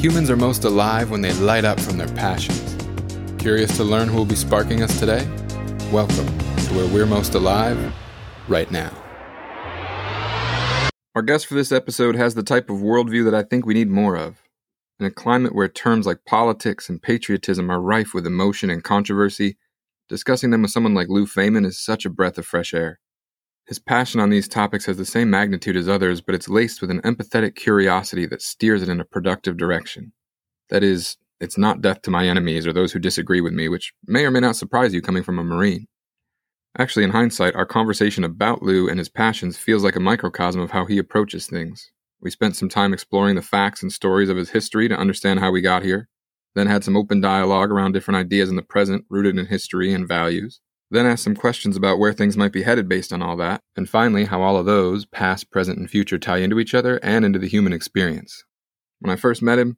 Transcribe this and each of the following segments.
Humans are most alive when they light up from their passions. Curious to learn who will be sparking us today? Welcome to where we're most alive right now. Our guest for this episode has the type of worldview that I think we need more of. In a climate where terms like politics and patriotism are rife with emotion and controversy, discussing them with someone like Lou Feynman is such a breath of fresh air. His passion on these topics has the same magnitude as others, but it's laced with an empathetic curiosity that steers it in a productive direction. That is, it's not death to my enemies or those who disagree with me, which may or may not surprise you coming from a Marine. Actually, in hindsight, our conversation about Lou and his passions feels like a microcosm of how he approaches things. We spent some time exploring the facts and stories of his history to understand how we got here, then had some open dialogue around different ideas in the present rooted in history and values. Then ask some questions about where things might be headed based on all that. And finally, how all of those, past, present, and future, tie into each other and into the human experience. When I first met him,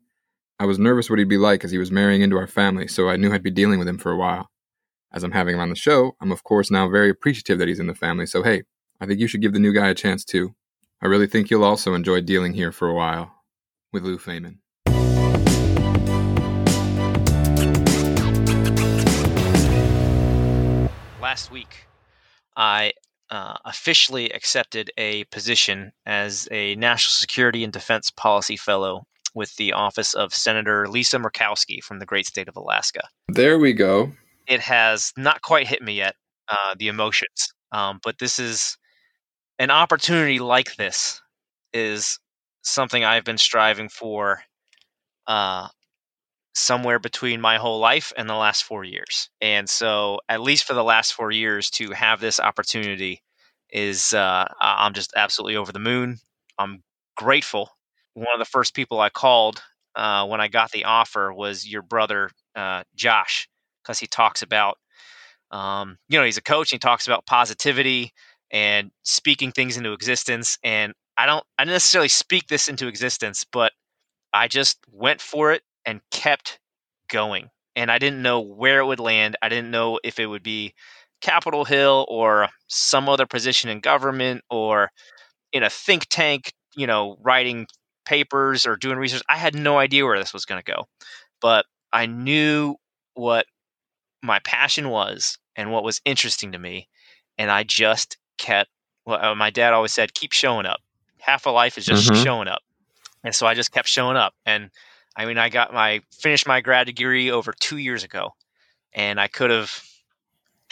I was nervous what he'd be like as he was marrying into our family, so I knew I'd be dealing with him for a while. As I'm having him on the show, I'm of course now very appreciative that he's in the family, so hey, I think you should give the new guy a chance too. I really think you'll also enjoy dealing here for a while with Lou Feynman. Last week, I uh, officially accepted a position as a National Security and Defense Policy Fellow with the office of Senator Lisa Murkowski from the great state of Alaska. There we go. It has not quite hit me yet, uh, the emotions, um, but this is an opportunity like this is something I've been striving for uh, somewhere between my whole life and the last four years. And so, at least for the last four years, to have this opportunity is, uh, I'm just absolutely over the moon. I'm grateful. One of the first people I called uh, when I got the offer was your brother, uh, Josh, because he talks about, um, you know, he's a coach. And he talks about positivity and speaking things into existence. And I don't, I didn't necessarily speak this into existence, but I just went for it and kept going. And I didn't know where it would land. I didn't know if it would be Capitol Hill or some other position in government or in a think tank, you know, writing papers or doing research. I had no idea where this was going to go. But I knew what my passion was and what was interesting to me. And I just kept, well, uh, my dad always said, keep showing up. Half a life is just mm-hmm. showing up. And so I just kept showing up. And I mean, I got my finished my grad degree over two years ago, and I could have,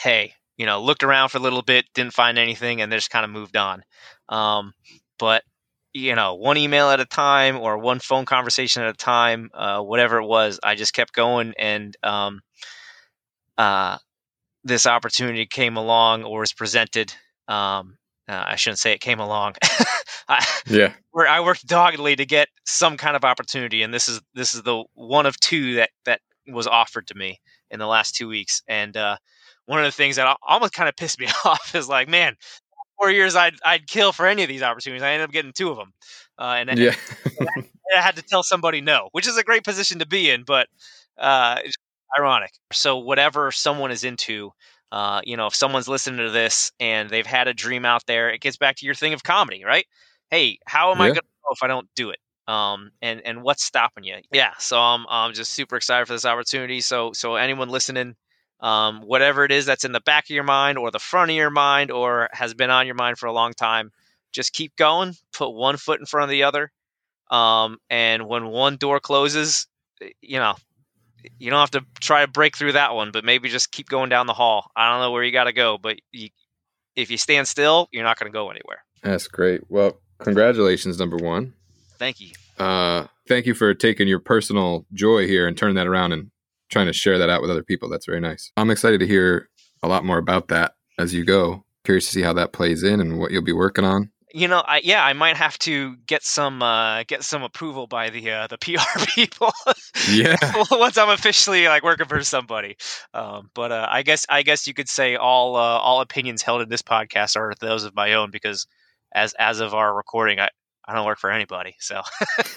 hey, you know, looked around for a little bit, didn't find anything, and just kind of moved on. Um, but you know, one email at a time or one phone conversation at a time, uh, whatever it was, I just kept going, and um, uh, this opportunity came along or was presented. Um, uh, I shouldn't say it came along. I, yeah, where I worked doggedly to get some kind of opportunity, and this is this is the one of two that that was offered to me in the last two weeks. And uh, one of the things that almost kind of pissed me off is like, man, four years I'd I'd kill for any of these opportunities. I ended up getting two of them, uh, and yeah. I had to tell somebody no, which is a great position to be in, but uh, it's ironic. So whatever someone is into, uh, you know, if someone's listening to this and they've had a dream out there, it gets back to your thing of comedy, right? hey, how am yeah. I going to know if I don't do it? Um, and and what's stopping you? Yeah, so I'm I'm just super excited for this opportunity. So so anyone listening, um, whatever it is that's in the back of your mind or the front of your mind or has been on your mind for a long time, just keep going. Put one foot in front of the other. Um, and when one door closes, eh, you know, you don't have to try to break through that one, but maybe just keep going down the hall. I don't know where you got to go, but you, if you stand still, you're not going to go anywhere. That's great. Well, Congratulations, number one. Thank you. Uh, thank you for taking your personal joy here and turning that around and trying to share that out with other people. That's very nice. I'm excited to hear a lot more about that as you go. Curious to see how that plays in and what you'll be working on. You know, I, yeah, I might have to get some uh, get some approval by the uh, the PR people. yeah. Once I'm officially like working for somebody, um, but uh, I guess I guess you could say all uh, all opinions held in this podcast are those of my own because as as of our recording, I I don't work for anybody. So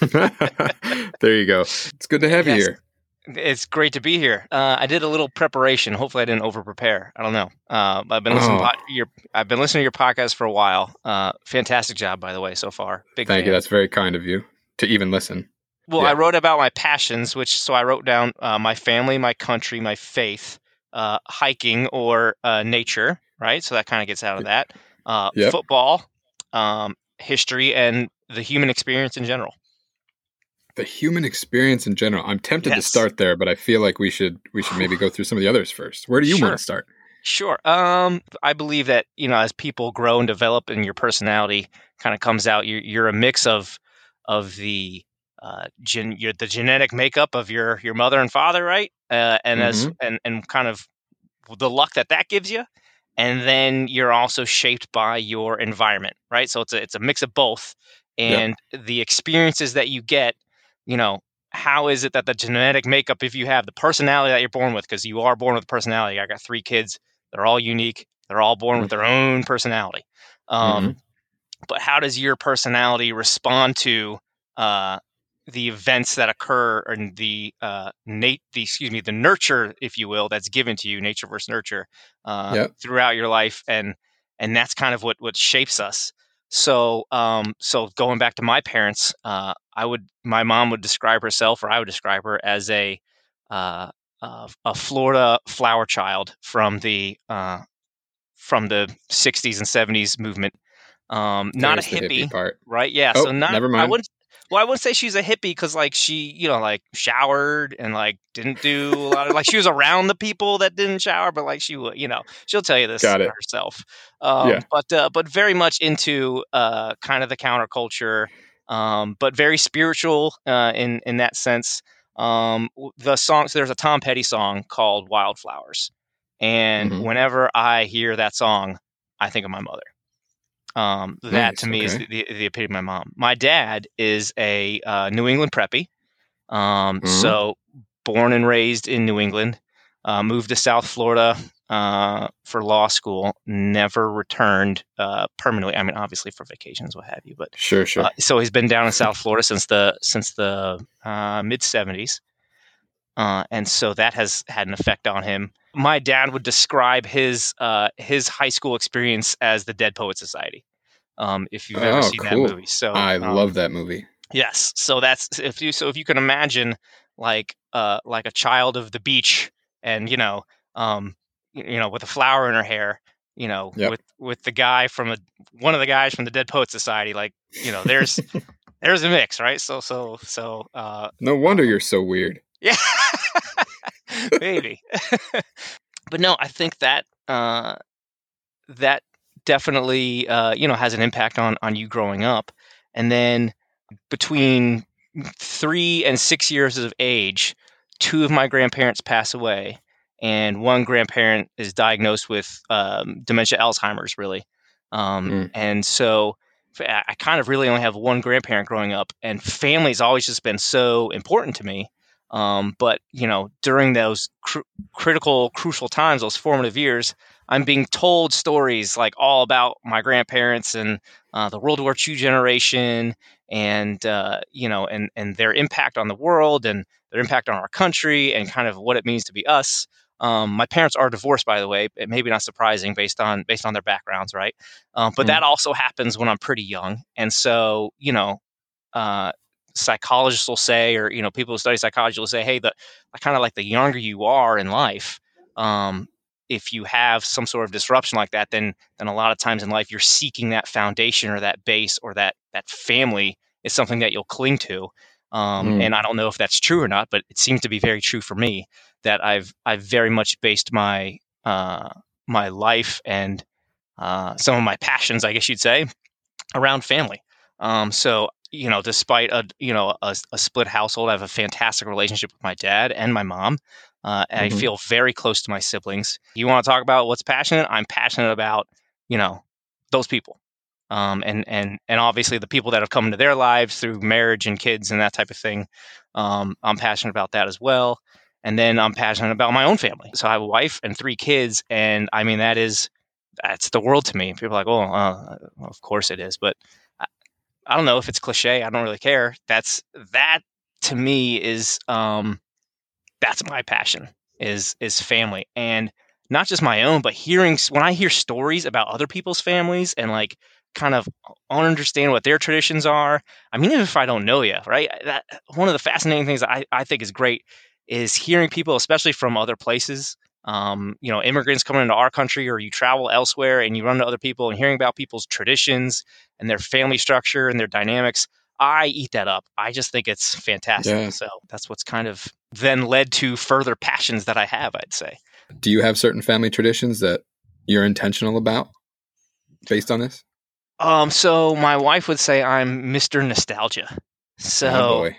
there you go. It's good to have yes. you here. It's great to be here. Uh, I did a little preparation. Hopefully, I didn't over prepare. I don't know. Uh, I've been listening. Oh. To your, I've been listening to your podcast for a while. Uh, fantastic job, by the way, so far. Big Thank fan. you. That's very kind of you to even listen. well, Yeah. I wrote about my passions, which so I wrote down uh, my family, my country, my faith, uh, hiking or uh, nature, right? So that kind of gets out of that. Uh, Yep. Football, um, history, and the human experience in general. The human experience in general. I'm tempted to start there, but I feel like we should we should maybe go through some of the others first. Where do you Sure. want to start? Sure. Um, I believe that you know, as people grow and develop, and your personality kind of comes out, you're, you're a mix of of the uh, gen, your, the genetic makeup of your your mother and father, right? Uh, and as and and kind of the luck that that gives you, and then you're also shaped by your environment, right? So it's a it's a mix of both, Yeah. and the experiences that you get, you know. How is it that the genetic makeup, if you have the personality that you're born with, because you are born with a personality. I got three kids they're all unique. They're all born with their own personality. Um, But how does your personality respond to uh, the events that occur and the uh, nat- the excuse me the nurture, if you will, that's given to you, nature versus nurture, uh, Yep. throughout your life, and and that's kind of what what shapes us. So um, so going back to my parents, uh, I would my mom would describe herself, or I would describe her as a uh, uh, a Florida flower child from the uh, from the 60s and 70s movement. Um, not a There's the hippie, part. right? Yeah. Oh, so not. never I mind. wouldn't. Well, I wouldn't say she's a hippie because like she, you know, like showered and like didn't do a lot of like she was around the people that didn't shower, but like she would, you know, she'll tell you this herself. Um, Yeah. But uh, but very much into uh, kind of the counterculture, um, but very spiritual uh, in in that sense. Um, the song. So there's a Tom Petty song called "Wildflowers," and Mhm. whenever I hear that song, I think of my mother. Um, that Nice, to me is the, the, the epitome of my mom. My dad is a uh, New England preppy. Um, Mhm. So born and raised in New England, uh, moved to South Florida uh, for law school, never returned uh, permanently. I mean, obviously for vacations, what have you, but Sure, sure. uh, so he's been down in South Florida since the since the uh, mid '70s, uh, and so that has had an effect on him. My dad would describe his uh, his high school experience as the Dead Poet Society. Um, if you've ever Oh, seen cool. that movie, so I um, love that movie. Yes. So that's if you so if you can imagine like uh like a child of the beach and you know um you know with a flower in her hair you know Yep. with with the guy from a one of the guys from the Dead Poet Society like you know there's there's a mix right so so so uh No wonder you're so weird. Yeah maybe but no I think that uh that definitely uh you know has an impact on on you growing up and then between three and six years of age, two of my grandparents pass away, and one grandparent is diagnosed with um, dementia, Alzheimer's, really. Um, Mm. And so I I kind of really only have one grandparent growing up, and family's always just been so important to me. Um, but you know, during those cr- critical, crucial times, those formative years, I'm being told stories like all about my grandparents and uh, the World War II generation, and uh, you know, and and their impact on the world and their impact on our country, and kind of what it means to be us. Um, my parents are divorced, by the way. It may be not surprising based on based on their backgrounds, right? Um, but Mhm. that also happens when I'm pretty young, and so you know, uh, psychologists will say, or you know, people who study psychology will say, hey, the I kind of like the younger you are in life, um, if you have some sort of disruption like that, then then a lot of times in life you're seeking that foundation or that base or that that family is something that you'll cling to. Um, Mm. And I don't know if that's true or not, but it seems to be very true for me that I've I've very much based my uh, my life and uh, some of my passions, I guess you'd say, around family. Um, so you know, despite a you know a, a split household, I have a fantastic relationship with my dad and my mom. Uh, and I Mhm. feel very close to my siblings. You want to talk about what's passionate? I'm passionate about you know those people, um, and and and obviously the people that have come into their lives through marriage and kids and that type of thing. Um, I'm passionate about that as well. And then I'm passionate about my own family. So I have a wife and three kids, and I mean that is that's the world to me. People are like, oh, uh, of course it is, but I, don't know if it's cliche. I don't really care. That's that to me is um, that's my passion is is family, and not just my own, but hearing when I hear stories about other people's families and like kind of understand what their traditions are. I mean, even if I don't know you, right? That one of the fascinating things I, I think is great is hearing people, especially from other places, um, you know, immigrants coming into our country or you travel elsewhere and you run into other people and hearing about people's traditions and their family structure and their dynamics. I eat that up. I just think it's fantastic. Yeah. So that's what's kind of then led to further passions that I have, I'd say. Do you have certain family traditions that you're intentional about based on this? Um, so my wife would say I'm Mr. Nostalgia. So oh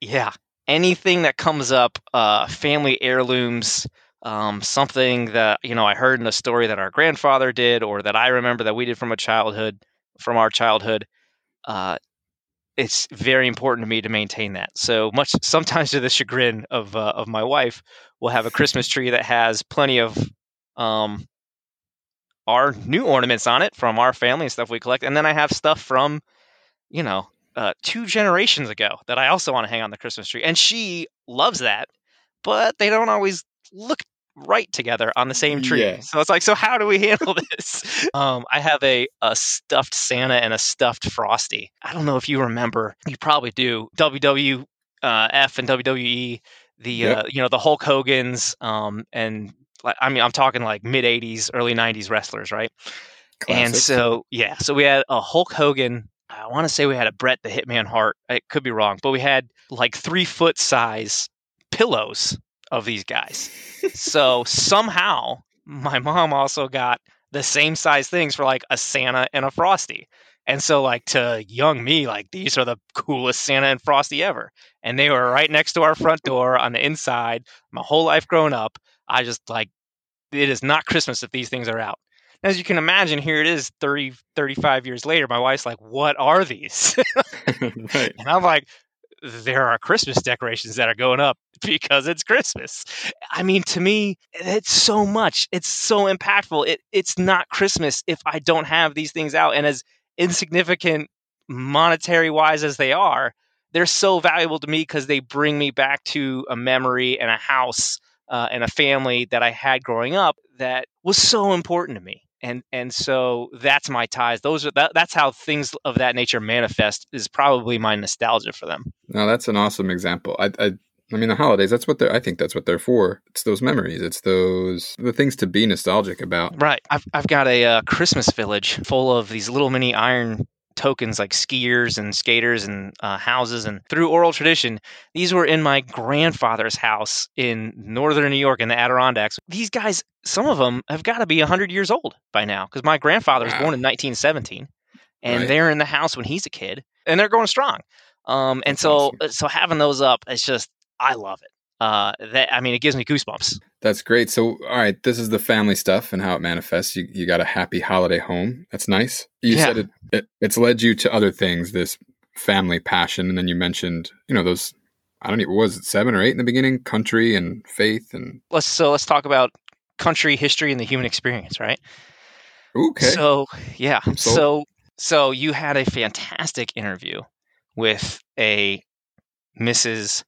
yeah, anything that comes up, uh, family heirlooms, um, something that you know I heard in a story that our grandfather did, or that I remember that we did from a childhood, from our childhood. Uh, it's very important to me to maintain that. So much, sometimes to the chagrin of uh, of my wife, we'll have a Christmas tree that has plenty of um, our new ornaments on it from our family and stuff we collect, and then I have stuff from, you know, uh, two generations ago that I also want to hang on the Christmas tree, and she loves that, but they don't always look right together on the same tree. Yeah. So it's like, so how do we handle this? um, I have a, a stuffed Santa and a stuffed Frosty. I don't know if you remember. You probably do. WWF and WWE, the yep. uh, you know the Hulk Hogan's, um, and I mean I'm talking like mid '80s, early '90s wrestlers, right? Classic. And so yeah, so we had a Hulk Hogan. I want to say we had a Bret the Hitman Hart. It could be wrong, but we had like three foot size pillows of these guys. so somehow my mom also got the same size things for like a Santa and a Frosty. And so like to young me, like these are the coolest Santa and Frosty ever. And they were right next to our front door on the inside. My whole life growing up, I just like it is not Christmas if these things are out. As you can imagine, here it is 30, 35 years later. My wife's like, What are these? right. And I'm like, there are Christmas decorations that are going up because it's Christmas. I mean, to me, it's so much. It's so impactful. It it's not Christmas if I don't have these things out. And as insignificant monetary wise as they are, they're so valuable to me because they bring me back to a memory and a house uh, and a family that I had growing up that was so important to me and and so that's my ties. Those are that, that's how things of that nature manifest is probably my nostalgia for them. No that's an awesome example. I i, I mean the holidays that's what they're i think that's what they're for. It's those memories. It's those the things to be nostalgic about. Right. I've, I've got a uh, christmas village full of these little mini iron tokens like skiers and skaters and uh, houses. And through oral tradition, these were in my grandfather's house in northern New York in the Adirondacks. These guys, some of them have got to be 100 years old by now because my grandfather was wow. born in 1917 and right. they're in the house when he's a kid and they're going strong. Um, and That's so, awesome. Uh, so having those up, it's just, I love it uh, that I mean, it gives me goosebumps. That's great. So, all right, this is the family stuff and how it manifests. You, you got a happy holiday home. That's nice. You yeah. said it, it, it's led you to other things, this family passion, and then you mentioned, you know, those. I don't know. Was it seven or eight in the beginning? Country and faith and. Let's so let's talk about country, history, and the human experience, right? Okay. So yeah, so so you had a fantastic interview with a Mrs.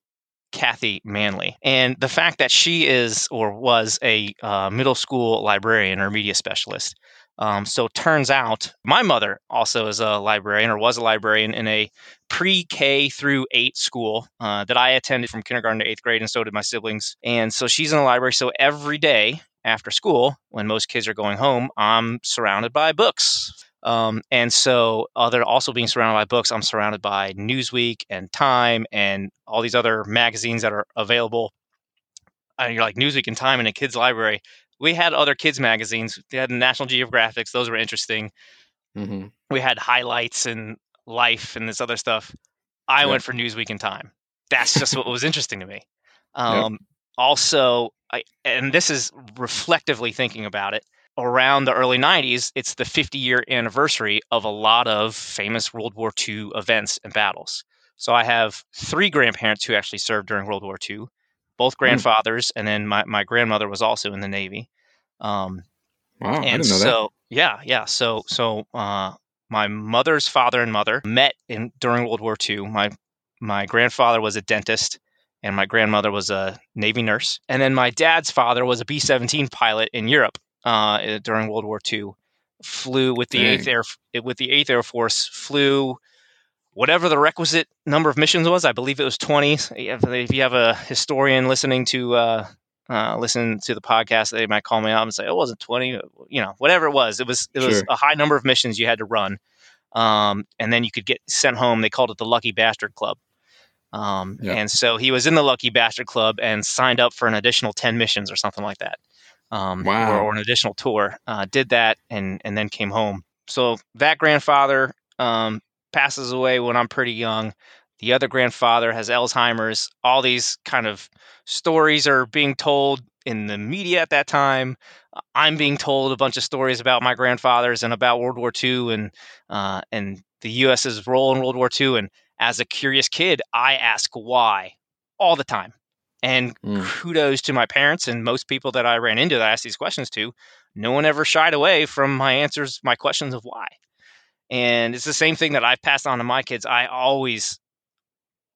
Kathy Manley. And the fact that she is or was a uh, middle school librarian or media specialist. Um, so turns out my mother also is a librarian or was a librarian in a pre K through eight school uh, that I attended from kindergarten to eighth grade, and so did my siblings. And so she's in the library. So every day after school, when most kids are going home, I'm surrounded by books um, and so, other also being surrounded by books, I'm surrounded by Newsweek and Time and all these other magazines that are available. And you're like Newsweek and Time in a kids' library. We had other kids' magazines. They had National Geographics; those were interesting. Mm-hmm. We had highlights and Life and this other stuff. I yep. went for Newsweek and Time. That's just what was interesting to me. Um, yep. Also, I, and this is reflectively thinking about it around the early 90s, it's the 50 year anniversary of a lot of famous World War II events and battles. So I have three grandparents who actually served during World War II, both hmm. grandfathers, mm. and then my, my grandmother was also in the Navy. Um, wow, and I didn't know so, that. Yeah, yeah. So, so uh, my mother's father and mother met in during World War II. My my grandfather was a dentist, and my grandmother was a Navy nurse. And then my dad's father was a B 17 pilot in Europe uh, during World War II. flew with the Dang. eighth air with the eighth Air Force. Flew whatever the requisite number of missions was. I believe it was twenty. If, if you have a historian listening to uh, uh, listen to the podcast, they might call me out and say "Oh, it wasn't twenty. You know, whatever it was, it was it was Sure. a high number of missions you had to run, um, and then you could get sent home. They called it the Lucky Bastard Club. Um, Yeah. And so he was in the Lucky Bastard Club and signed up for an additional 10 missions or something like that. Um, Wow. or, or an additional tour. Uh, did that and, and then came home. So that grandfather um, passes away when I'm pretty young. The other grandfather has Alzheimer's. All these kind of stories are being told in the media at that time. I'm being told a bunch of stories about my grandfathers and about World War II and uh, and the U.S.'s role in World War II. And as a curious kid, I ask why all the time. And Mm. kudos to my parents and most people that I ran into that I asked these questions to. No one ever shied away from my answers, my questions of why. And it's the same thing that I've passed on to my kids. I always,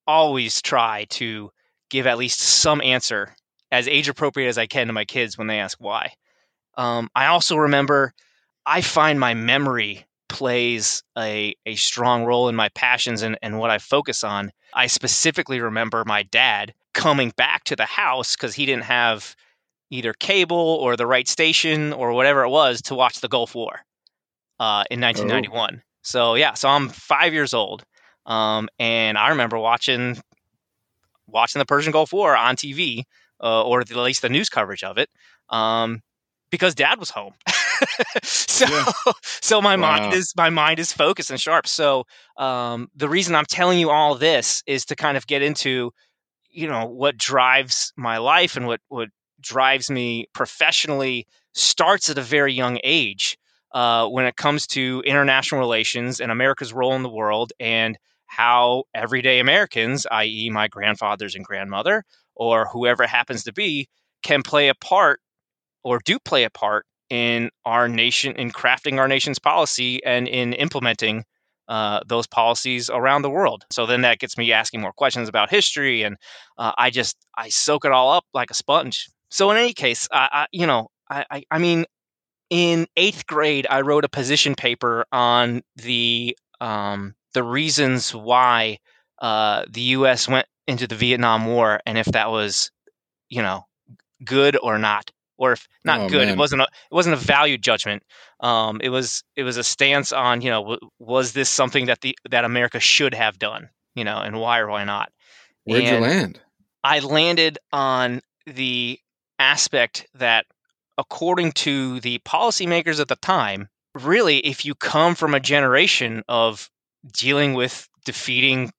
always try to give at least some answer as age appropriate as I can to my kids when they ask why. Um, I also remember I find my memory plays a, a strong role in my passions and, and what I focus on. I specifically remember my dad coming back to the house because he didn't have either cable or the right station or whatever it was to watch the Gulf War uh, in 1991. So yeah, so I'm five years old, um, and I remember watching watching the Persian Gulf War on TV uh, or at least the news coverage of it um, because Dad was home. so Yeah. so my mind is my mind is focused and sharp. So um, the reason I'm telling you all this is to kind of get into you know what drives my life and what what drives me professionally starts at a very young age uh, when it comes to international relations and America's role in the world and how everyday Americans, i.e., my grandfathers and grandmother, or whoever happens to be, can play a part or do play a part in our nation, in crafting our nation's policy and in implementing uh, those policies around the world. So then that gets me asking more questions about history, and uh, I just I soak it all up like a sponge. So in any case, I, I you know I, I I mean in eighth grade I wrote a position paper on the um, the reasons why uh, the U.S. went into the Vietnam War and if that was you know good or not or if not Oh, good it wasn't a it wasn't a value judgment um, it was it was a stance on you know w- was this something that the that America should have done you know and why or why not Where'd you land? I landed on the aspect that according to the policymakers at the time really if you come from a generation of dealing with defeating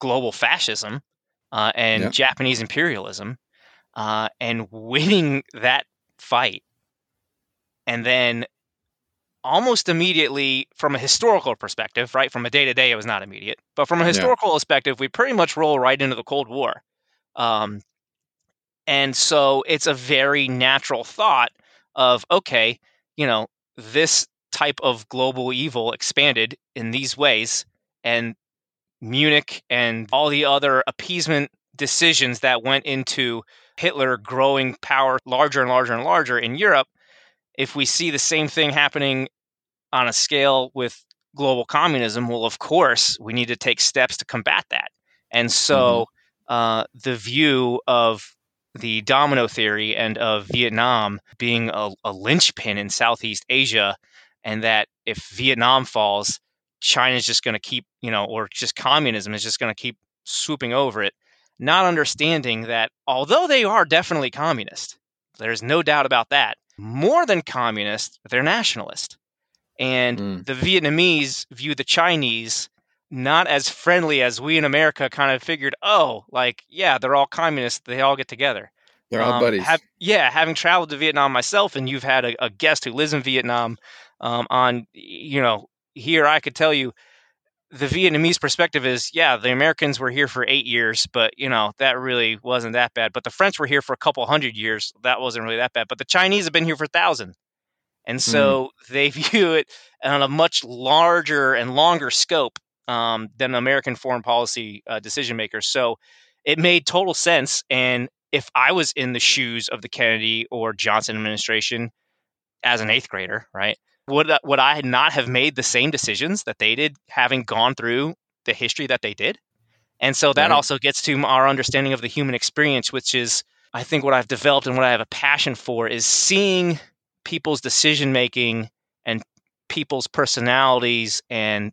global fascism uh, and Yeah. Japanese imperialism uh, and winning that fight and then almost immediately from a historical perspective right from a day to day it was not immediate but from a Yeah. historical perspective we pretty much roll right into the cold war um, and so it's a very natural thought of okay you know this type of global evil expanded in these ways and munich and all the other appeasement decisions that went into hitler growing power larger and larger and larger in europe if we see the same thing happening on a scale with global communism, well, of course, we need to take steps to combat that. And so uh, the view of the domino theory and of Vietnam being a, a linchpin in Southeast Asia, and that if Vietnam falls, China's just going to keep, you know, or just communism is just going to keep swooping over it, not understanding that although they are definitely communist, there's no doubt about that, more than communist, they're nationalist. And Mm. the Vietnamese view the Chinese not as friendly as we in America kind of figured, oh, like, yeah, they're all communists, they all get together. They're all Um, buddies. have- yeah, having traveled to Vietnam myself, and you've had a, a guest who lives in Vietnam um, on, you know, here I could tell you the Vietnamese perspective is, yeah, the Americans were here for eight years, but, you know, that really wasn't that bad. But the French were here for a couple hundred years. That wasn't really that bad. But the Chinese have been here for a thousand. And so they view it on a much larger and longer scope um, than American foreign policy uh, decision makers. So it made total sense. And if I was in the shoes of the Kennedy or Johnson administration as an eighth grader, right, would uh, would I not have made the same decisions that they did, having gone through the history that they did? And so that Right. also gets to our understanding of the human experience, which is, I think, what I've developed and what I have a passion for is seeing people's decision making and people's personalities and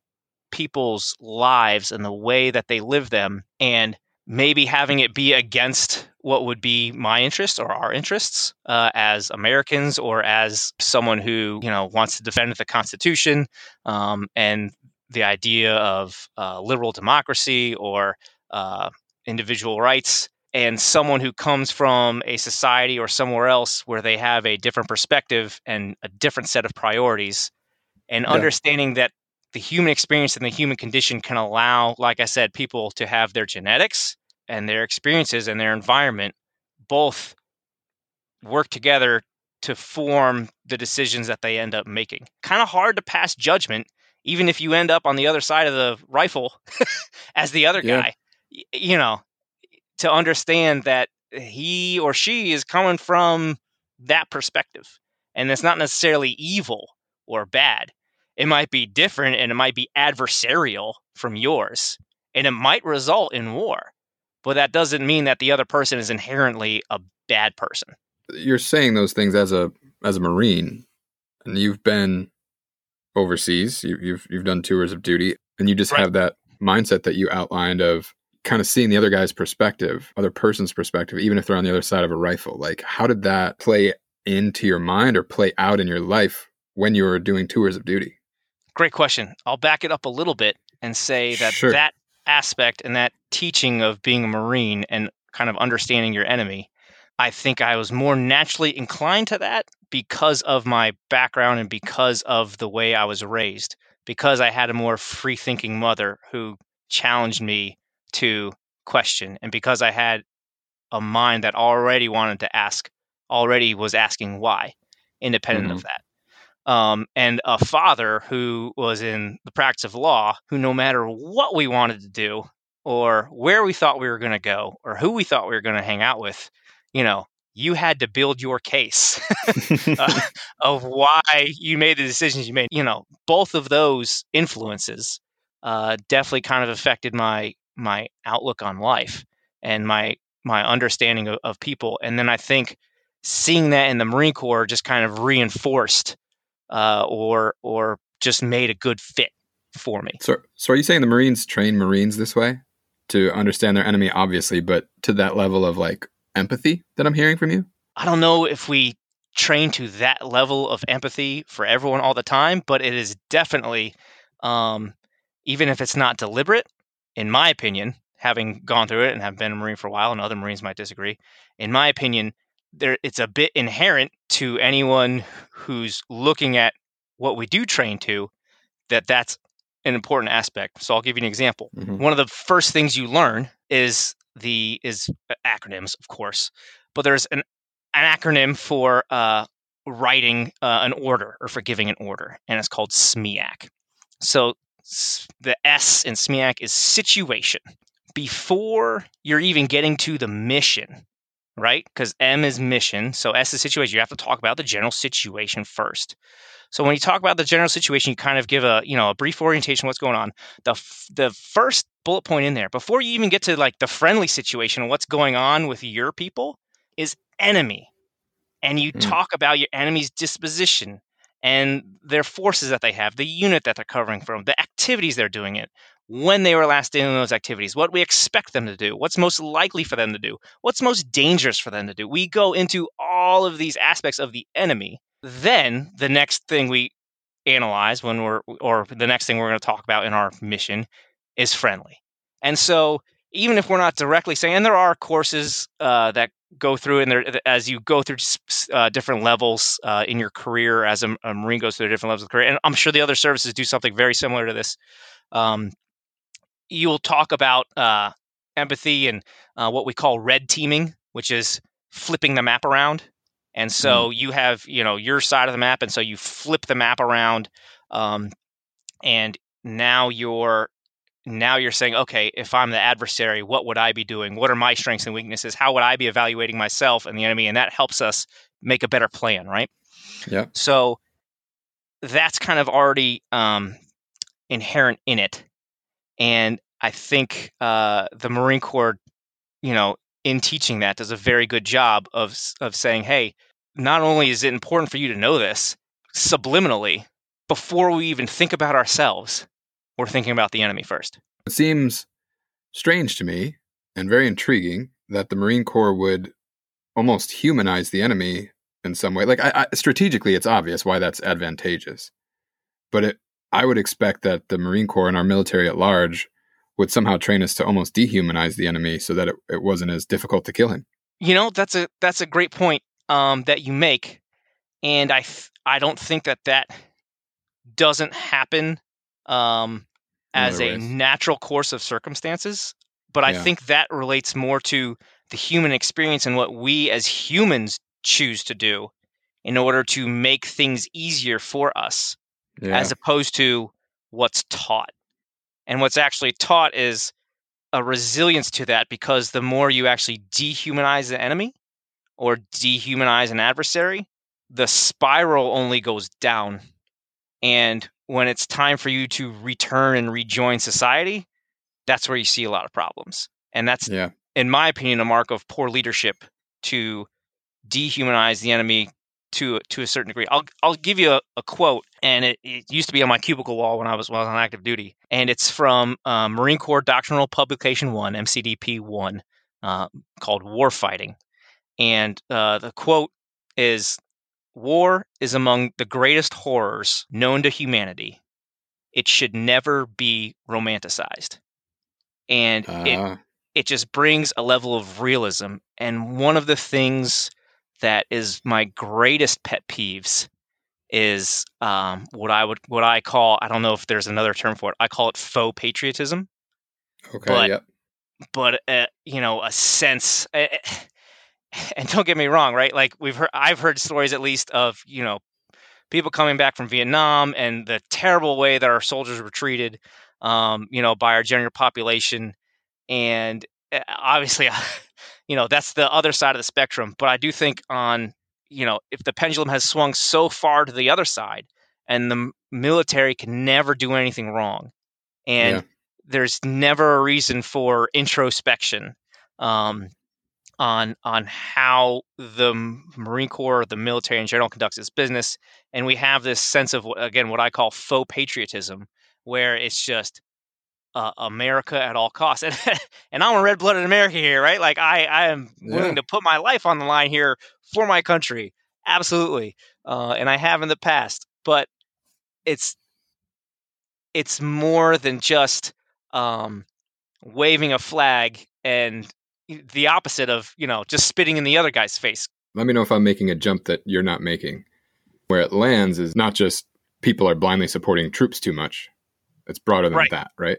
people's lives and the way that they live them, and maybe having it be against what would be my interests or our interests uh, as Americans or as someone who you know wants to defend the Constitution um, and the idea of uh, liberal democracy or uh, individual rights, and someone who comes from a society or somewhere else where they have a different perspective and a different set of priorities, and Yeah. understanding that the human experience and the human condition can allow, like I said, people to have their genetics and their experiences and their environment both work together to form the decisions that they end up making. Kind of hard to pass judgment, even if you end up on the other side of the rifle as the other Yeah. guy. You know, to understand that he or she is coming from that perspective. And it's not necessarily evil or bad. It might be different and it might be adversarial from yours. And it might result in war. But that doesn't mean that the other person is inherently a bad person. You're saying those things as a as a Marine, and you've been overseas. You, you've you've done tours of duty, and you just Right. have that mindset that you outlined of kind of seeing the other guy's perspective, other person's perspective, even if they're on the other side of a rifle. Like, how did that play into your mind or play out in your life when you were doing tours of duty? Great question. I'll back it up a little bit and say that Sure. that aspect and that teaching of being a Marine and kind of understanding your enemy, I think I was more naturally inclined to that because of my background and because of the way I was raised, because I had a more free thinking mother who challenged me to question, and because I had a mind that already wanted to ask, already was asking why, independent of mm-hmm. that um, and a father who was in the practice of law, who no matter what we wanted to do, or where we thought we were going to go, or who we thought we were going to hang out with, you know, you had to build your case uh, of why you made the decisions you made. You know, both of those influences uh, definitely kind of affected my my outlook on life and my my understanding of, of people. And then I think seeing that in the Marine Corps just kind of reinforced uh, or or just made a good fit for me. So, so are you saying the Marines train Marines this way to understand their enemy, obviously, but to that level of like empathy that I'm hearing from you? I don't know if we train to that level of empathy for everyone all the time, but it is definitely, um, even if it's not deliberate, in my opinion, having gone through it and have been a Marine for a while, and other Marines might disagree. In my opinion, there it's a bit inherent to anyone who's looking at what we do train to that that's an important aspect. So I'll give you an example. Mhm. One of the first things you learn is the is acronyms, of course, but there's an an acronym for uh, writing uh, an order or for giving an order, and it's called SMEAC. So s- the S in SMEAC is situation. Before you're even getting to the mission, right? Because M is mission, so S is situation. You have to talk about the general situation first. So when you talk about the general situation, you kind of give a you know a brief orientation of what's going on. The f- the first bullet point in there before you even get to like the friendly situation what's going on with your people is enemy, and you Hmm. talk about your enemy's disposition and their forces that they have, the unit that they're covering from, the activities they're doing it, when they were last doing those activities, what we expect them to do, what's most likely for them to do, what's most dangerous for them to do. We go into all of these aspects of the enemy. Then the next thing we analyze when we're, or the next thing we're going to talk about in our mission is friendly. And so even if we're not directly saying, and there are courses uh, that go through and there as you go through uh, different levels uh, in your career as a, a marine goes through different levels of career and i'm sure the other services do something very similar to this um, you'll talk about uh, empathy and uh, what we call red teaming which is flipping the map around and so you have you know your side of the map and so you flip the map around um, and now you're now you're saying, okay, if I'm the adversary, what would I be doing? What are my strengths and weaknesses? How would I be evaluating myself and the enemy? And that helps us make a better plan, right? Yeah. So that's kind of already um, inherent in it, and I think uh, the Marine Corps, you know, in teaching that, does a very good job of of saying, hey, not only is it important for you to know this subliminally before we even think about ourselves, we're thinking about the enemy first. It seems strange to me and very intriguing that the Marine Corps would almost humanize the enemy in some way. Like I, I, strategically, it's obvious why that's advantageous, but it, I would expect that the Marine Corps and our military at large would somehow train us to almost dehumanize the enemy so that it, it wasn't as difficult to kill him. You know, that's a that's a great point um, that you make, and I th- I don't think that that doesn't happen um, as a natural course of circumstances. But I yeah. think that relates more to the human experience and what we as humans choose to do in order to make things easier for us, yeah. as opposed to what's taught. And what's actually taught is a resilience to that because the more you actually dehumanize the enemy or dehumanize an adversary, the spiral only goes down. And when it's time for you to return and rejoin society, that's where you see a lot of problems. And that's, yeah. in my opinion, a mark of poor leadership to dehumanize the enemy to to a certain degree. I'll I'll give you a, a quote, and it, it, used to be on my cubicle wall when I was when I was on active duty, and it's from um, Marine Corps Doctrinal Publication One, MCDP One, uh, called Warfighting, and uh, the quote is War is among the greatest horrors known to humanity. It should never be romanticized. And uh. it, uh-huh. it just brings a level of realism. And one of the things that is my greatest pet peeves is um, what I would what I call I don't know if there's another term for it. I call it faux patriotism. Okay. But, yep. But uh, you know, a sense. Uh, and don't get me wrong, right? Like we've heard, I've heard stories at least of you know people coming back from Vietnam and the terrible way that our soldiers were treated, um, you know, by our general population, and eh, obviously, you know, that's the other side of the spectrum. But I do think on you know if the pendulum has swung so far to the other side, and the military can never do anything wrong, and yeah. there's never a reason for introspection. Um, on on how the Marine Corps, the military in general, conducts its business, and we have this sense of again what I call faux patriotism, where it's just uh, America at all costs, and and I'm a red blooded American here, right? Like I I am willing yeah. to put my life on the line here for my country, absolutely, uh, and I have in the past, but it's it's more than just um, waving a flag and the opposite of you know just spitting in the other guy's face. Let me know if I'm making a jump that you're not making. Where it lands is not just people are blindly supporting troops too much. It's broader than right. that, right?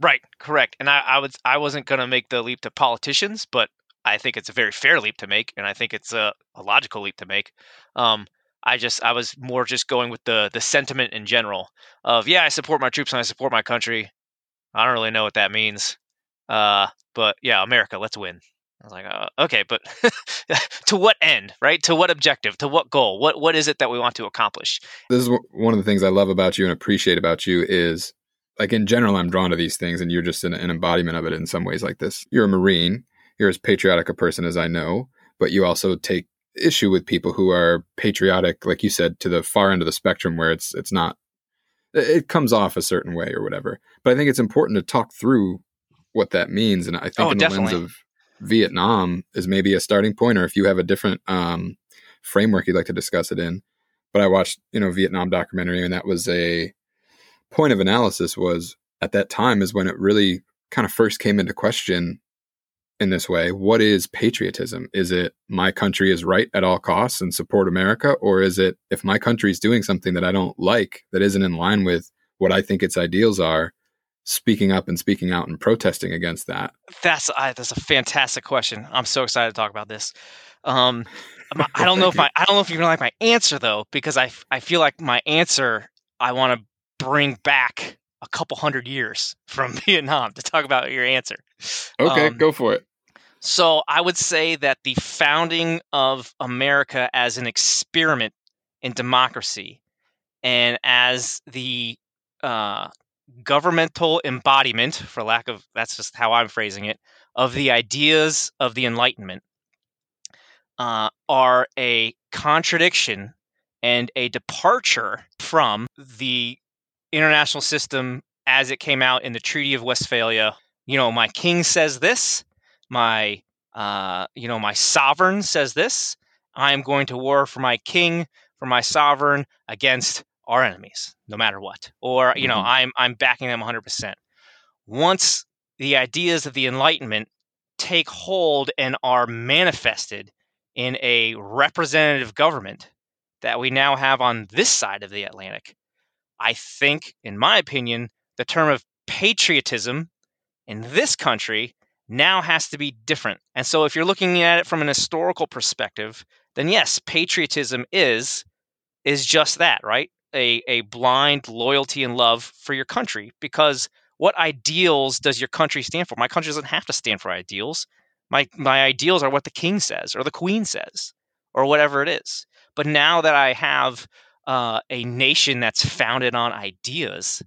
Right, correct. And I, I was I wasn't going to make the leap to politicians, but I think it's a very fair leap to make, and I think it's a, a logical leap to make. Um, I just I was more just going with the the sentiment in general of yeah I support my troops and I support my country. I don't really know what that means. Uh, but yeah, America, let's win. I was like, uh, okay, but to what end, right? To what objective? To what goal? What what is it that we want to accomplish? This is one of the things I love about you and appreciate about you is like in general, I'm drawn to these things, and you're just an, an embodiment of it in some ways. Like this, you're a Marine. You're as patriotic a person as I know, but you also take issue with people who are patriotic, like you said, to the far end of the spectrum, where it's it's not. It comes off a certain way or whatever. But I think it's important to talk through what that means. And I think oh, in the definitely. lens of Vietnam is maybe a starting point, or if you have a different um, framework you'd like to discuss it in. But I watched, you know, Vietnam documentary, and that was a point of analysis was at that time is when it really kind of first came into question in this way. What is patriotism? Is it my country is right at all costs and support America? Or is it if my country is doing something that I don't like, that isn't in line with what I think its ideals are, speaking up and speaking out and protesting against that? That's I, that's a fantastic question. I'm so excited to talk about this. Um, I don't know if I I don't know if you're gonna like my answer though, because I I feel like my answer I want to bring back a couple hundred years from Vietnam to talk about your answer. Okay, um, go for it. So I would say that the founding of America as an experiment in democracy and as the uh, governmental embodiment, for lack of that's just how I'm phrasing it, of the ideas of the Enlightenment uh, are a contradiction and a departure from the international system as it came out in the Treaty of Westphalia. You know, my king says this, my uh, you know, my sovereign says this. I am going to war for my king, for my sovereign against our enemies, no matter what. Or, you know, mm-hmm. I'm I'm backing them 100%. Once the ideas of the Enlightenment take hold and are manifested in a representative government that we now have on this side of the Atlantic, I think, in my opinion, the term of patriotism in this country now has to be different. And so, if you're looking at it from an historical perspective, then yes, patriotism is is just that, right? A a blind loyalty and love for your country. Because what ideals does your country stand for? My country doesn't have to stand for ideals. My my ideals are what the king says or the queen says or whatever it is. But now that I have uh, a nation that's founded on ideas,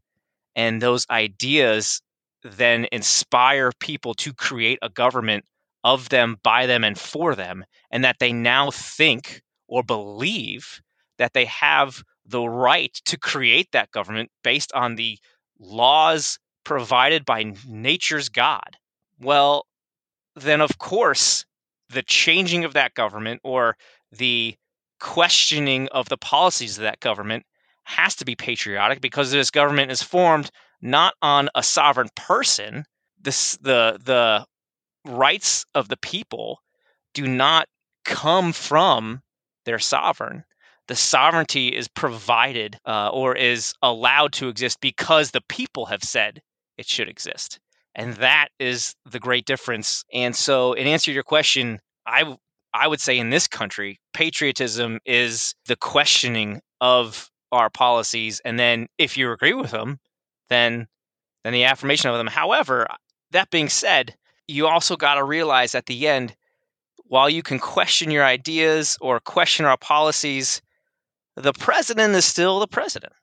and those ideas then inspire people to create a government of them, by them, and for them, and that they now think or believe that they have the right to create that government based on the laws provided by nature's God. Well, then of course, the changing of that government or the questioning of the policies of that government has to be patriotic because this government is formed not on a sovereign person. This the the rights of the people do not come from their sovereign. The sovereignty is provided uh, or is allowed to exist because the people have said it should exist. And that is the great difference. And so, in answer to your question, I I would say in this country, patriotism is the questioning of our policies, and then if you agree with them, then then the affirmation of them. However, that being said, you also got to realize at the end, while you can question your ideas or question our policies, the president is still the president.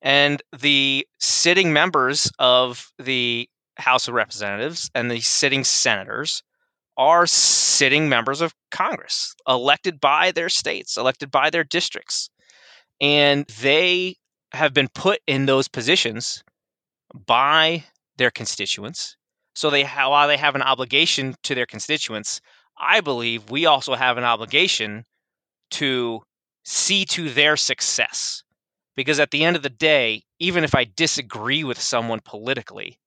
And the sitting members of the House of Representatives and the sitting senators are sitting members of Congress, elected by their states, elected by their districts. And they have been put in those positions by their constituents. So they while they have an obligation to their constituents, I believe we also have an obligation to see to their success. Because at the end of the day, even if I disagree with someone politically,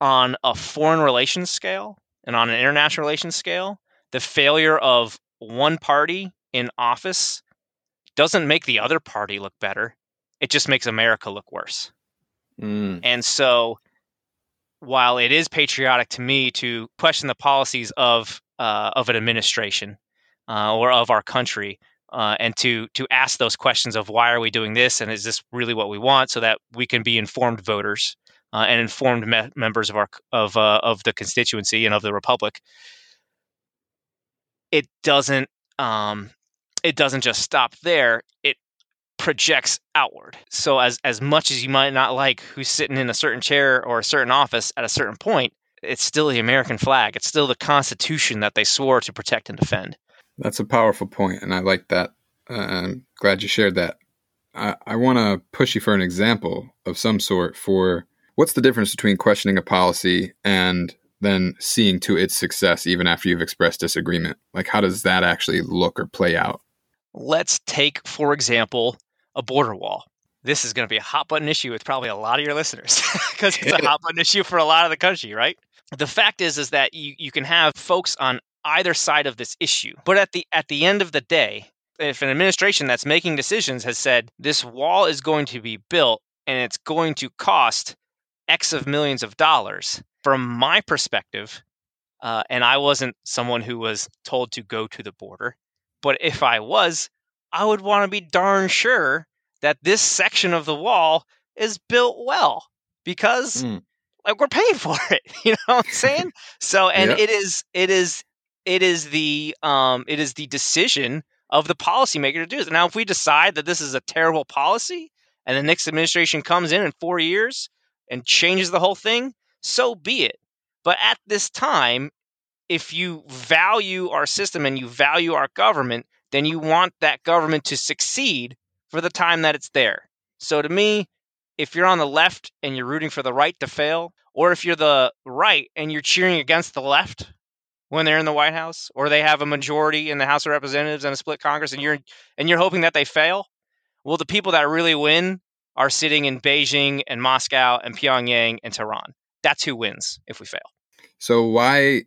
on a foreign relations scale and on an international relations scale, the failure of one party in office doesn't make the other party look better. It just makes America look worse. Mm. And so, while it is patriotic to me to question the policies of uh, of an administration uh, or of our country, uh, and to to ask those questions of why are we doing this, and is this really what we want, so that we can be informed voters uh, and informed me- members of our of uh, of the constituency and of the republic. It doesn't um, it doesn't just stop there. It projects outward. So as as much as you might not like who's sitting in a certain chair or a certain office at a certain point, it's still the American flag. It's still the Constitution that they swore to protect and defend. That's a powerful point, and I like that. Uh, I'm glad you shared that. I, I want to push you for an example of some sort for what's the difference between questioning a policy and then seeing to its success even after you've expressed disagreement? Like, how does that actually look or play out? Let's take, for example, a border wall. This is going to be a hot button issue with probably a lot of your listeners because it's a hot button issue for a lot of the country, right? The fact is, is that you, you can have folks on either side of this issue, but at the at the end of the day, if an administration that's making decisions has said this wall is going to be built and it's going to cost X of millions of dollars, from my perspective, uh, and I wasn't someone who was told to go to the border, but if I was, I would want to be darn sure that this section of the wall is built well because mm. like we're paying for it. You know what I'm saying? so and yep. it is it is it is the um it is the decision of the policymaker to do this. Now, if we decide that this is a terrible policy and the next administration comes in in four years and changes the whole thing, so be it. But at this time, if you value our system and you value our government, then you want that government to succeed for the time that it's there. So to me, if you're on the left and you're rooting for the right to fail, or if you're the right and you're cheering against the left when they're in the White House, or they have a majority in the House of Representatives and a split Congress, and you're and you're hoping that they fail, well, the people that really win are sitting in Beijing and Moscow and Pyongyang and Tehran. That's who wins if we fail. So why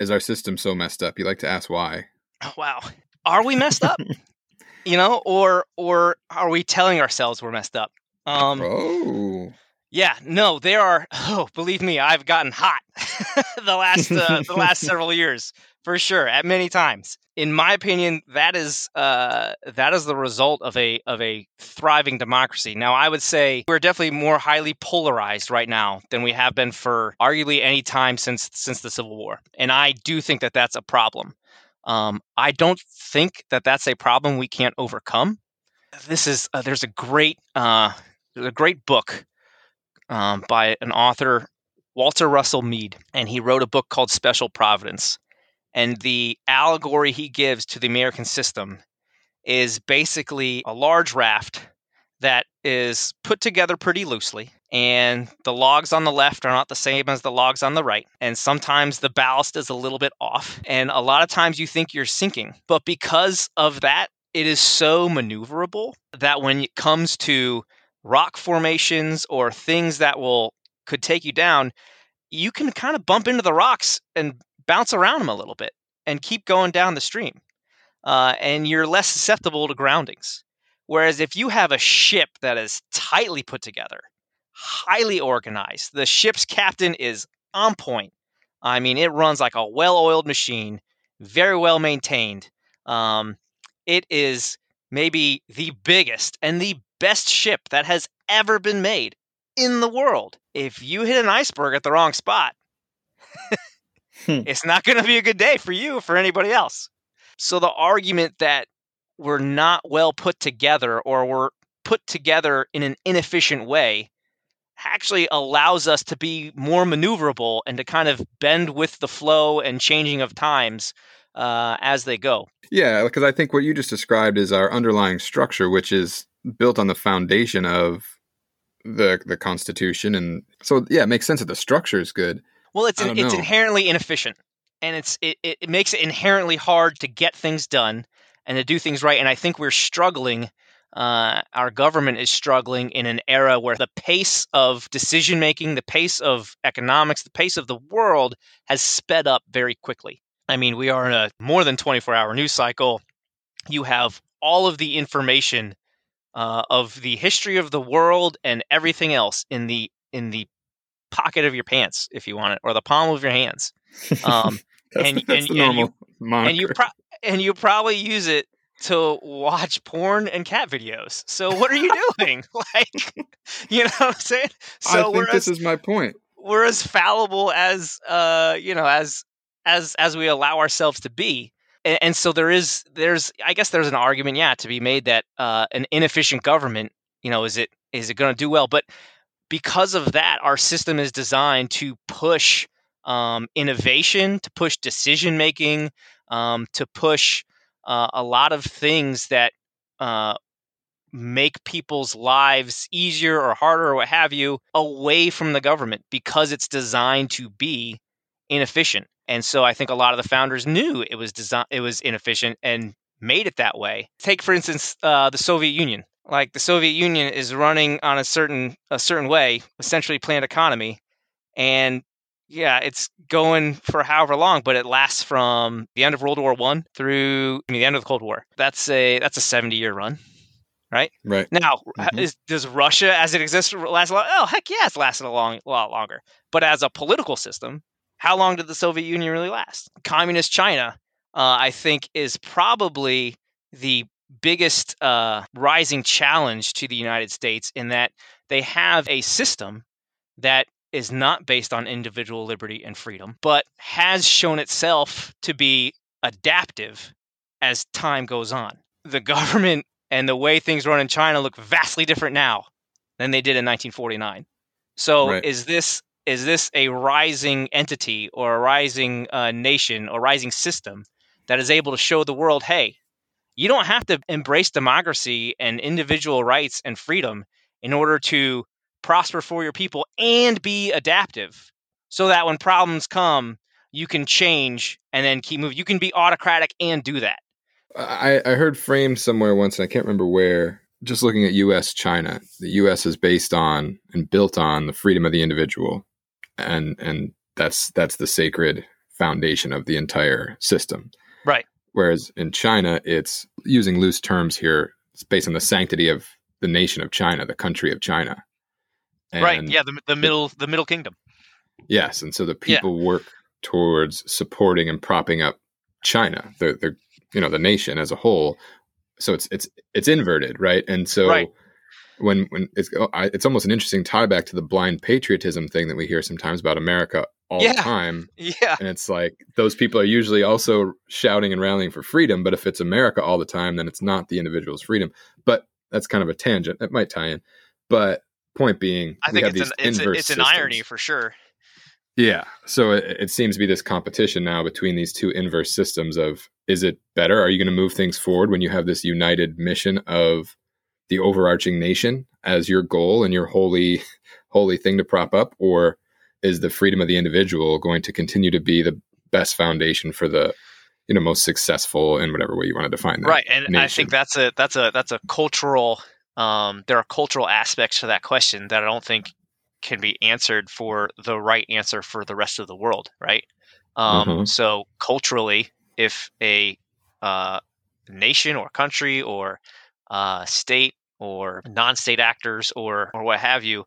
is our system so messed up? You like to ask why. Oh, wow. Are we messed up? you know, or or are we telling ourselves we're messed up? Um, oh, yeah, no, there are. Oh, believe me, I've gotten hot the last uh, the last several years for sure, at many times. In my opinion, that is uh, that is the result of a of a thriving democracy. Now, I would say we're definitely more highly polarized right now than we have been for arguably any time since since the Civil War, and I do think that that's a problem. Um, I don't think that that's a problem we can't overcome. This is uh, there's a great uh, there's a great book um, by an author Walter Russell Mead, and he wrote a book called Special Providence. And the allegory he gives to the American system is basically a large raft that is put together pretty loosely and the logs on the left are not the same as the logs on the right. And sometimes the ballast is a little bit off. And a lot of times you think you're sinking. But because of that, it is so maneuverable that when it comes to rock formations or things that will could take you down, you can kind of bump into the rocks and bounce around them a little bit and keep going down the stream. Uh, and you're less susceptible to groundings. Whereas if you have a ship that is tightly put together, highly organized. The ship's captain is on point. I mean, it runs like a well oiled machine, very well maintained. Um, it is maybe the biggest and the best ship that has ever been made in the world. If you hit an iceberg at the wrong spot, hmm. it's not going to be a good day for you or for anybody else. So the argument that we're not well put together or we're put together in an inefficient way actually allows us to be more maneuverable and to kind of bend with the flow and changing of times uh, as they go. Yeah, because I think what you just described is our underlying structure, which is built on the foundation of the the Constitution, and so yeah, it makes sense that the structure is good. Well, it's an, it's inherently inefficient, and it's it, it makes it inherently hard to get things done and to do things right. And I think we're struggling uh, our government is struggling in an era where the pace of decision making, the pace of economics, the pace of the world has sped up very quickly. I mean, we are in a more than 24 hour news cycle. You have all of the information uh, of the history of the world and everything else in the in the pocket of your pants, if you want it, or the palm of your hands. Um, and, and, and, you, and you pro- and you probably use it to watch porn and cat videos. So what are you doing? like, you know what I'm saying? So I think this as, is my point. We're as fallible as uh, you know, as as as we allow ourselves to be. And, and so there is there's I guess there's an argument, yeah, to be made that uh, an inefficient government, you know, is it is it going to do well? But because of that, our system is designed to push um, innovation, to push decision making, um, to push uh, a lot of things that uh, make people's lives easier or harder or what have you away from the government because it's designed to be inefficient. And so I think a lot of the founders knew it was design it was inefficient and made it that way. Take for instance uh, the Soviet Union. Like the Soviet Union is running on a certain a certain way, essentially planned economy, and yeah, it's going for however long, but it lasts from the end of World War One through I mean, the end of the Cold War. That's a that's a seventy year run, right? Right. Now, mm-hmm. is, does Russia, as it exists, last a lot? Oh, heck yeah, it's lasted a long, a lot longer. But as a political system, how long did the Soviet Union really last? Communist China, uh, I think, is probably the biggest uh, rising challenge to the United States in that they have a system that is not based on individual liberty and freedom, but has shown itself to be adaptive as time goes on. The government and the way things run in China look vastly different now than they did in 1949. So Right. is this is this a rising entity or a rising uh, nation or rising system that is able to show the world, hey, you don't have to embrace democracy and individual rights and freedom in order to prosper for your people and be adaptive so that when problems come you can change and then keep moving you can be autocratic and do that I, I heard framed somewhere once, and I can't remember where. Just looking at U.S. China, the U.S. is based on and built on the freedom of the individual, and and that's that's the sacred foundation of the entire system. Right. Whereas in China, it's using loose terms here. It's based on the sanctity of the nation of China, the country of China. right yeah the, the middle the middle kingdom Yes, and so the Yeah. people work towards supporting and propping up China, the the you know the nation as a whole. So it's it's it's inverted, right? And so Right. when when it's oh, it's almost an interesting tie back to the blind patriotism thing that we hear sometimes about America all Yeah. the time. yeah And it's like those people are usually also shouting and rallying for freedom, but if it's America all the time, then it's not the individual's freedom. But that's kind of a tangent. It might tie in. But point being, i think it's an it's, a, it's an irony for sure Yeah. So it, it seems to be this competition now between these two inverse systems of is it better? Are you going to move things forward when you have this united mission of the overarching nation as your goal and your holy holy thing to prop up or is the freedom of the individual going to continue to be the best foundation for the you know most successful in whatever way you want to define that? right and i think that's a that's a that's a cultural um, there are cultural aspects to that question that i don't think can be answered for the right answer for the rest of the world right um, Mhm. so culturally if a uh, nation or country or uh, state or non-state actors or or what have you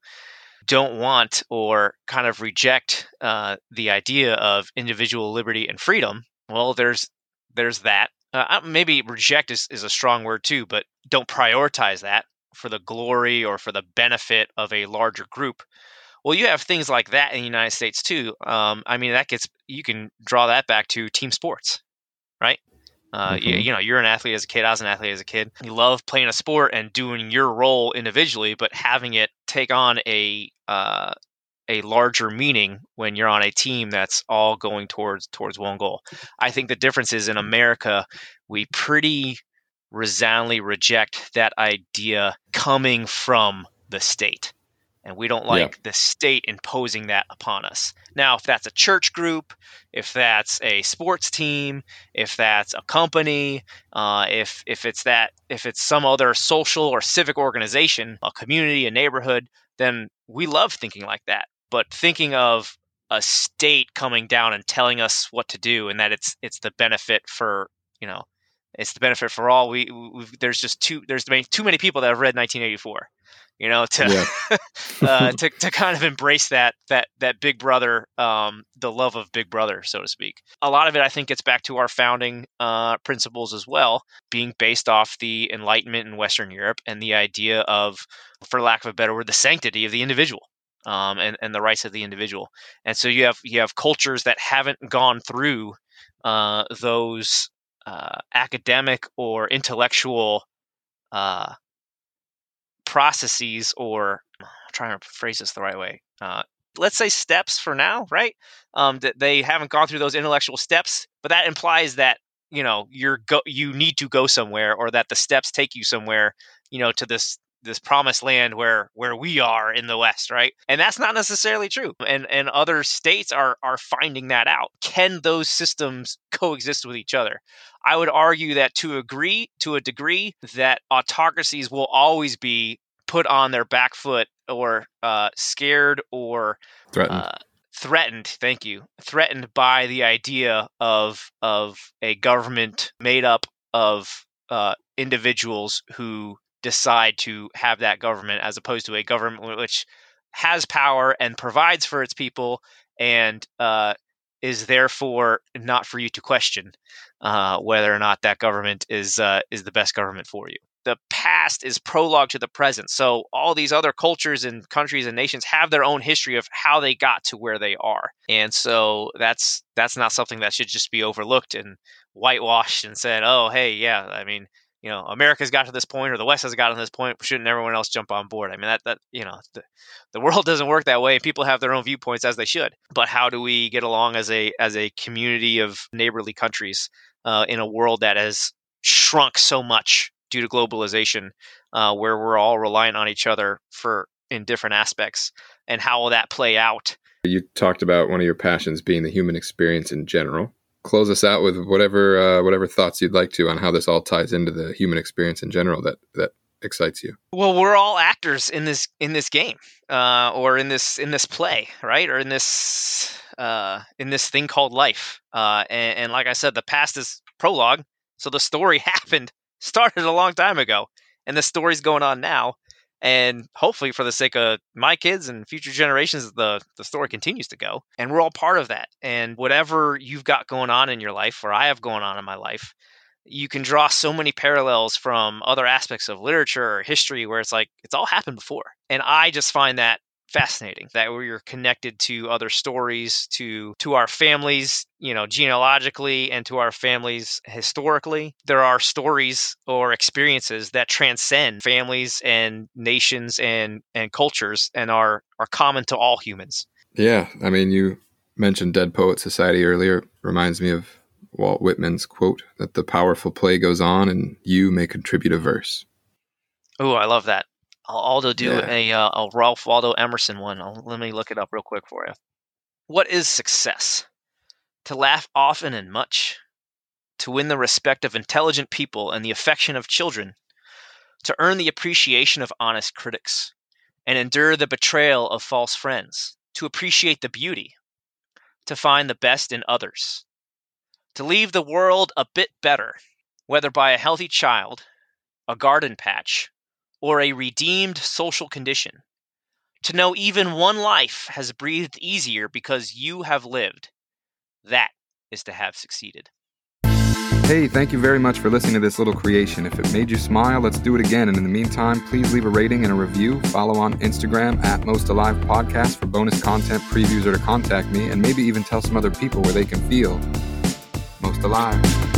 don't want or kind of reject uh, the idea of individual liberty and freedom well there's there's that. Uh, maybe reject is, is a strong word too but don't prioritize that for the glory or for the benefit of a larger group. Well you have things like that in the united states too um, i mean that gets you can draw that back to team sports right uh, you, Mhm. you know you're an athlete as a kid i was an athlete as a kid you love playing a sport and doing your role individually but having it take on a uh, a larger meaning when you're on a team that's all going towards towards one goal. I think the difference is in America, we pretty resoundingly reject that idea coming from the state. And we don't like the state imposing that upon us. Now, if that's a church group, if that's a sports team, if that's a company, uh, if if it's that if it's some other social or civic organization, a community, a neighborhood, then we love thinking like that. But thinking of a state coming down and telling us what to do, and that it's it's the benefit for you know, it's the benefit for all. We we've, there's just too there's many, too many people that have read 1984, you know, to Yeah. uh, to to kind of embrace that that that Big Brother, um, the love of Big Brother, so to speak. A lot of it, I think, gets back to our founding uh, principles as well, being based off the Enlightenment in Western Europe and the idea of, for lack of a better word, the sanctity of the individual. Um, and, and the rights of the individual, and so you have you have cultures that haven't gone through uh, those uh, academic or intellectual uh, processes or I'm trying to phrase this the right way. Uh, let's say steps for now, right? Um, that they haven't gone through those intellectual steps, but that implies that you know you're go you need to go somewhere, or that the steps take you somewhere, you know, to this this promised land where where we are in the west right? And that's not necessarily true and and other states are are finding that out. Can those systems coexist with each other? I would argue that to agree to a degree that autocracies will always be put on their back foot or uh, scared or Threatened. uh, threatened thank you threatened by the idea of of a government made up of uh, individuals who decide to have that government as opposed to a government which has power and provides for its people and uh, is therefore not for you to question uh, whether or not that government is uh, is the best government for you the past is prologue to the present. So all these other cultures and countries and nations have their own history of how they got to where they are. And so that's that's not something that should just be overlooked and whitewashed and said, "Oh, hey, yeah, I mean, you know, America's got to this point or the West has gotten to this point. Shouldn't everyone else jump on board? I mean, that that you know, the, the world doesn't work that way. People have their own viewpoints as they should. But how do we get along as a as a community of neighborly countries uh, in a world that has shrunk so much due to globalization, uh, where we're all reliant on each other for in different aspects, and how will that play out? You talked about one of your passions being the human experience in general. Close us out with whatever uh, whatever thoughts you'd like to on how this all ties into the human experience in general that that excites you. Well, we're all actors in this in this game, uh, or in this in this play, right? Or in this uh, in this thing called life. Uh, and, and like I said, the past is prologue, so the story happened started a long time ago, and the story's going on now. And hopefully, for the sake of my kids and future generations, the the story continues to go, and we're all part of that. And whatever you've got going on in your life, or I have going on in my life, you can draw so many parallels from other aspects of literature or history, where it's like it's all happened before. And I just find that fascinating that we're connected to other stories to to our families you know genealogically and to our families historically. There are stories or experiences that transcend families and nations and and cultures and are are common to all humans. Yeah i mean you mentioned dead poet society earlier. Reminds me of walt whitman's quote that the powerful play goes on and you may contribute a verse. Oh i love that I'll also do yeah. a, uh, a Ralph Waldo Emerson one. I'll, let me look it up real quick for you. What is success? To laugh often and much, to win the respect of intelligent people and the affection of children, to earn the appreciation of honest critics, and endure the betrayal of false friends, to appreciate the beauty, to find the best in others, to leave the world a bit better, whether by a healthy child, a garden patch, or a redeemed social condition. To know even one life has breathed easier because you have lived. That is to have succeeded. Hey, thank you very much for listening to this little creation. If it made you smile, let's do it again. And in the meantime, please leave a rating and a review. Follow on Instagram at Most Alive Podcast for bonus content, previews, or to contact me, and maybe even tell some other people where they can feel most alive.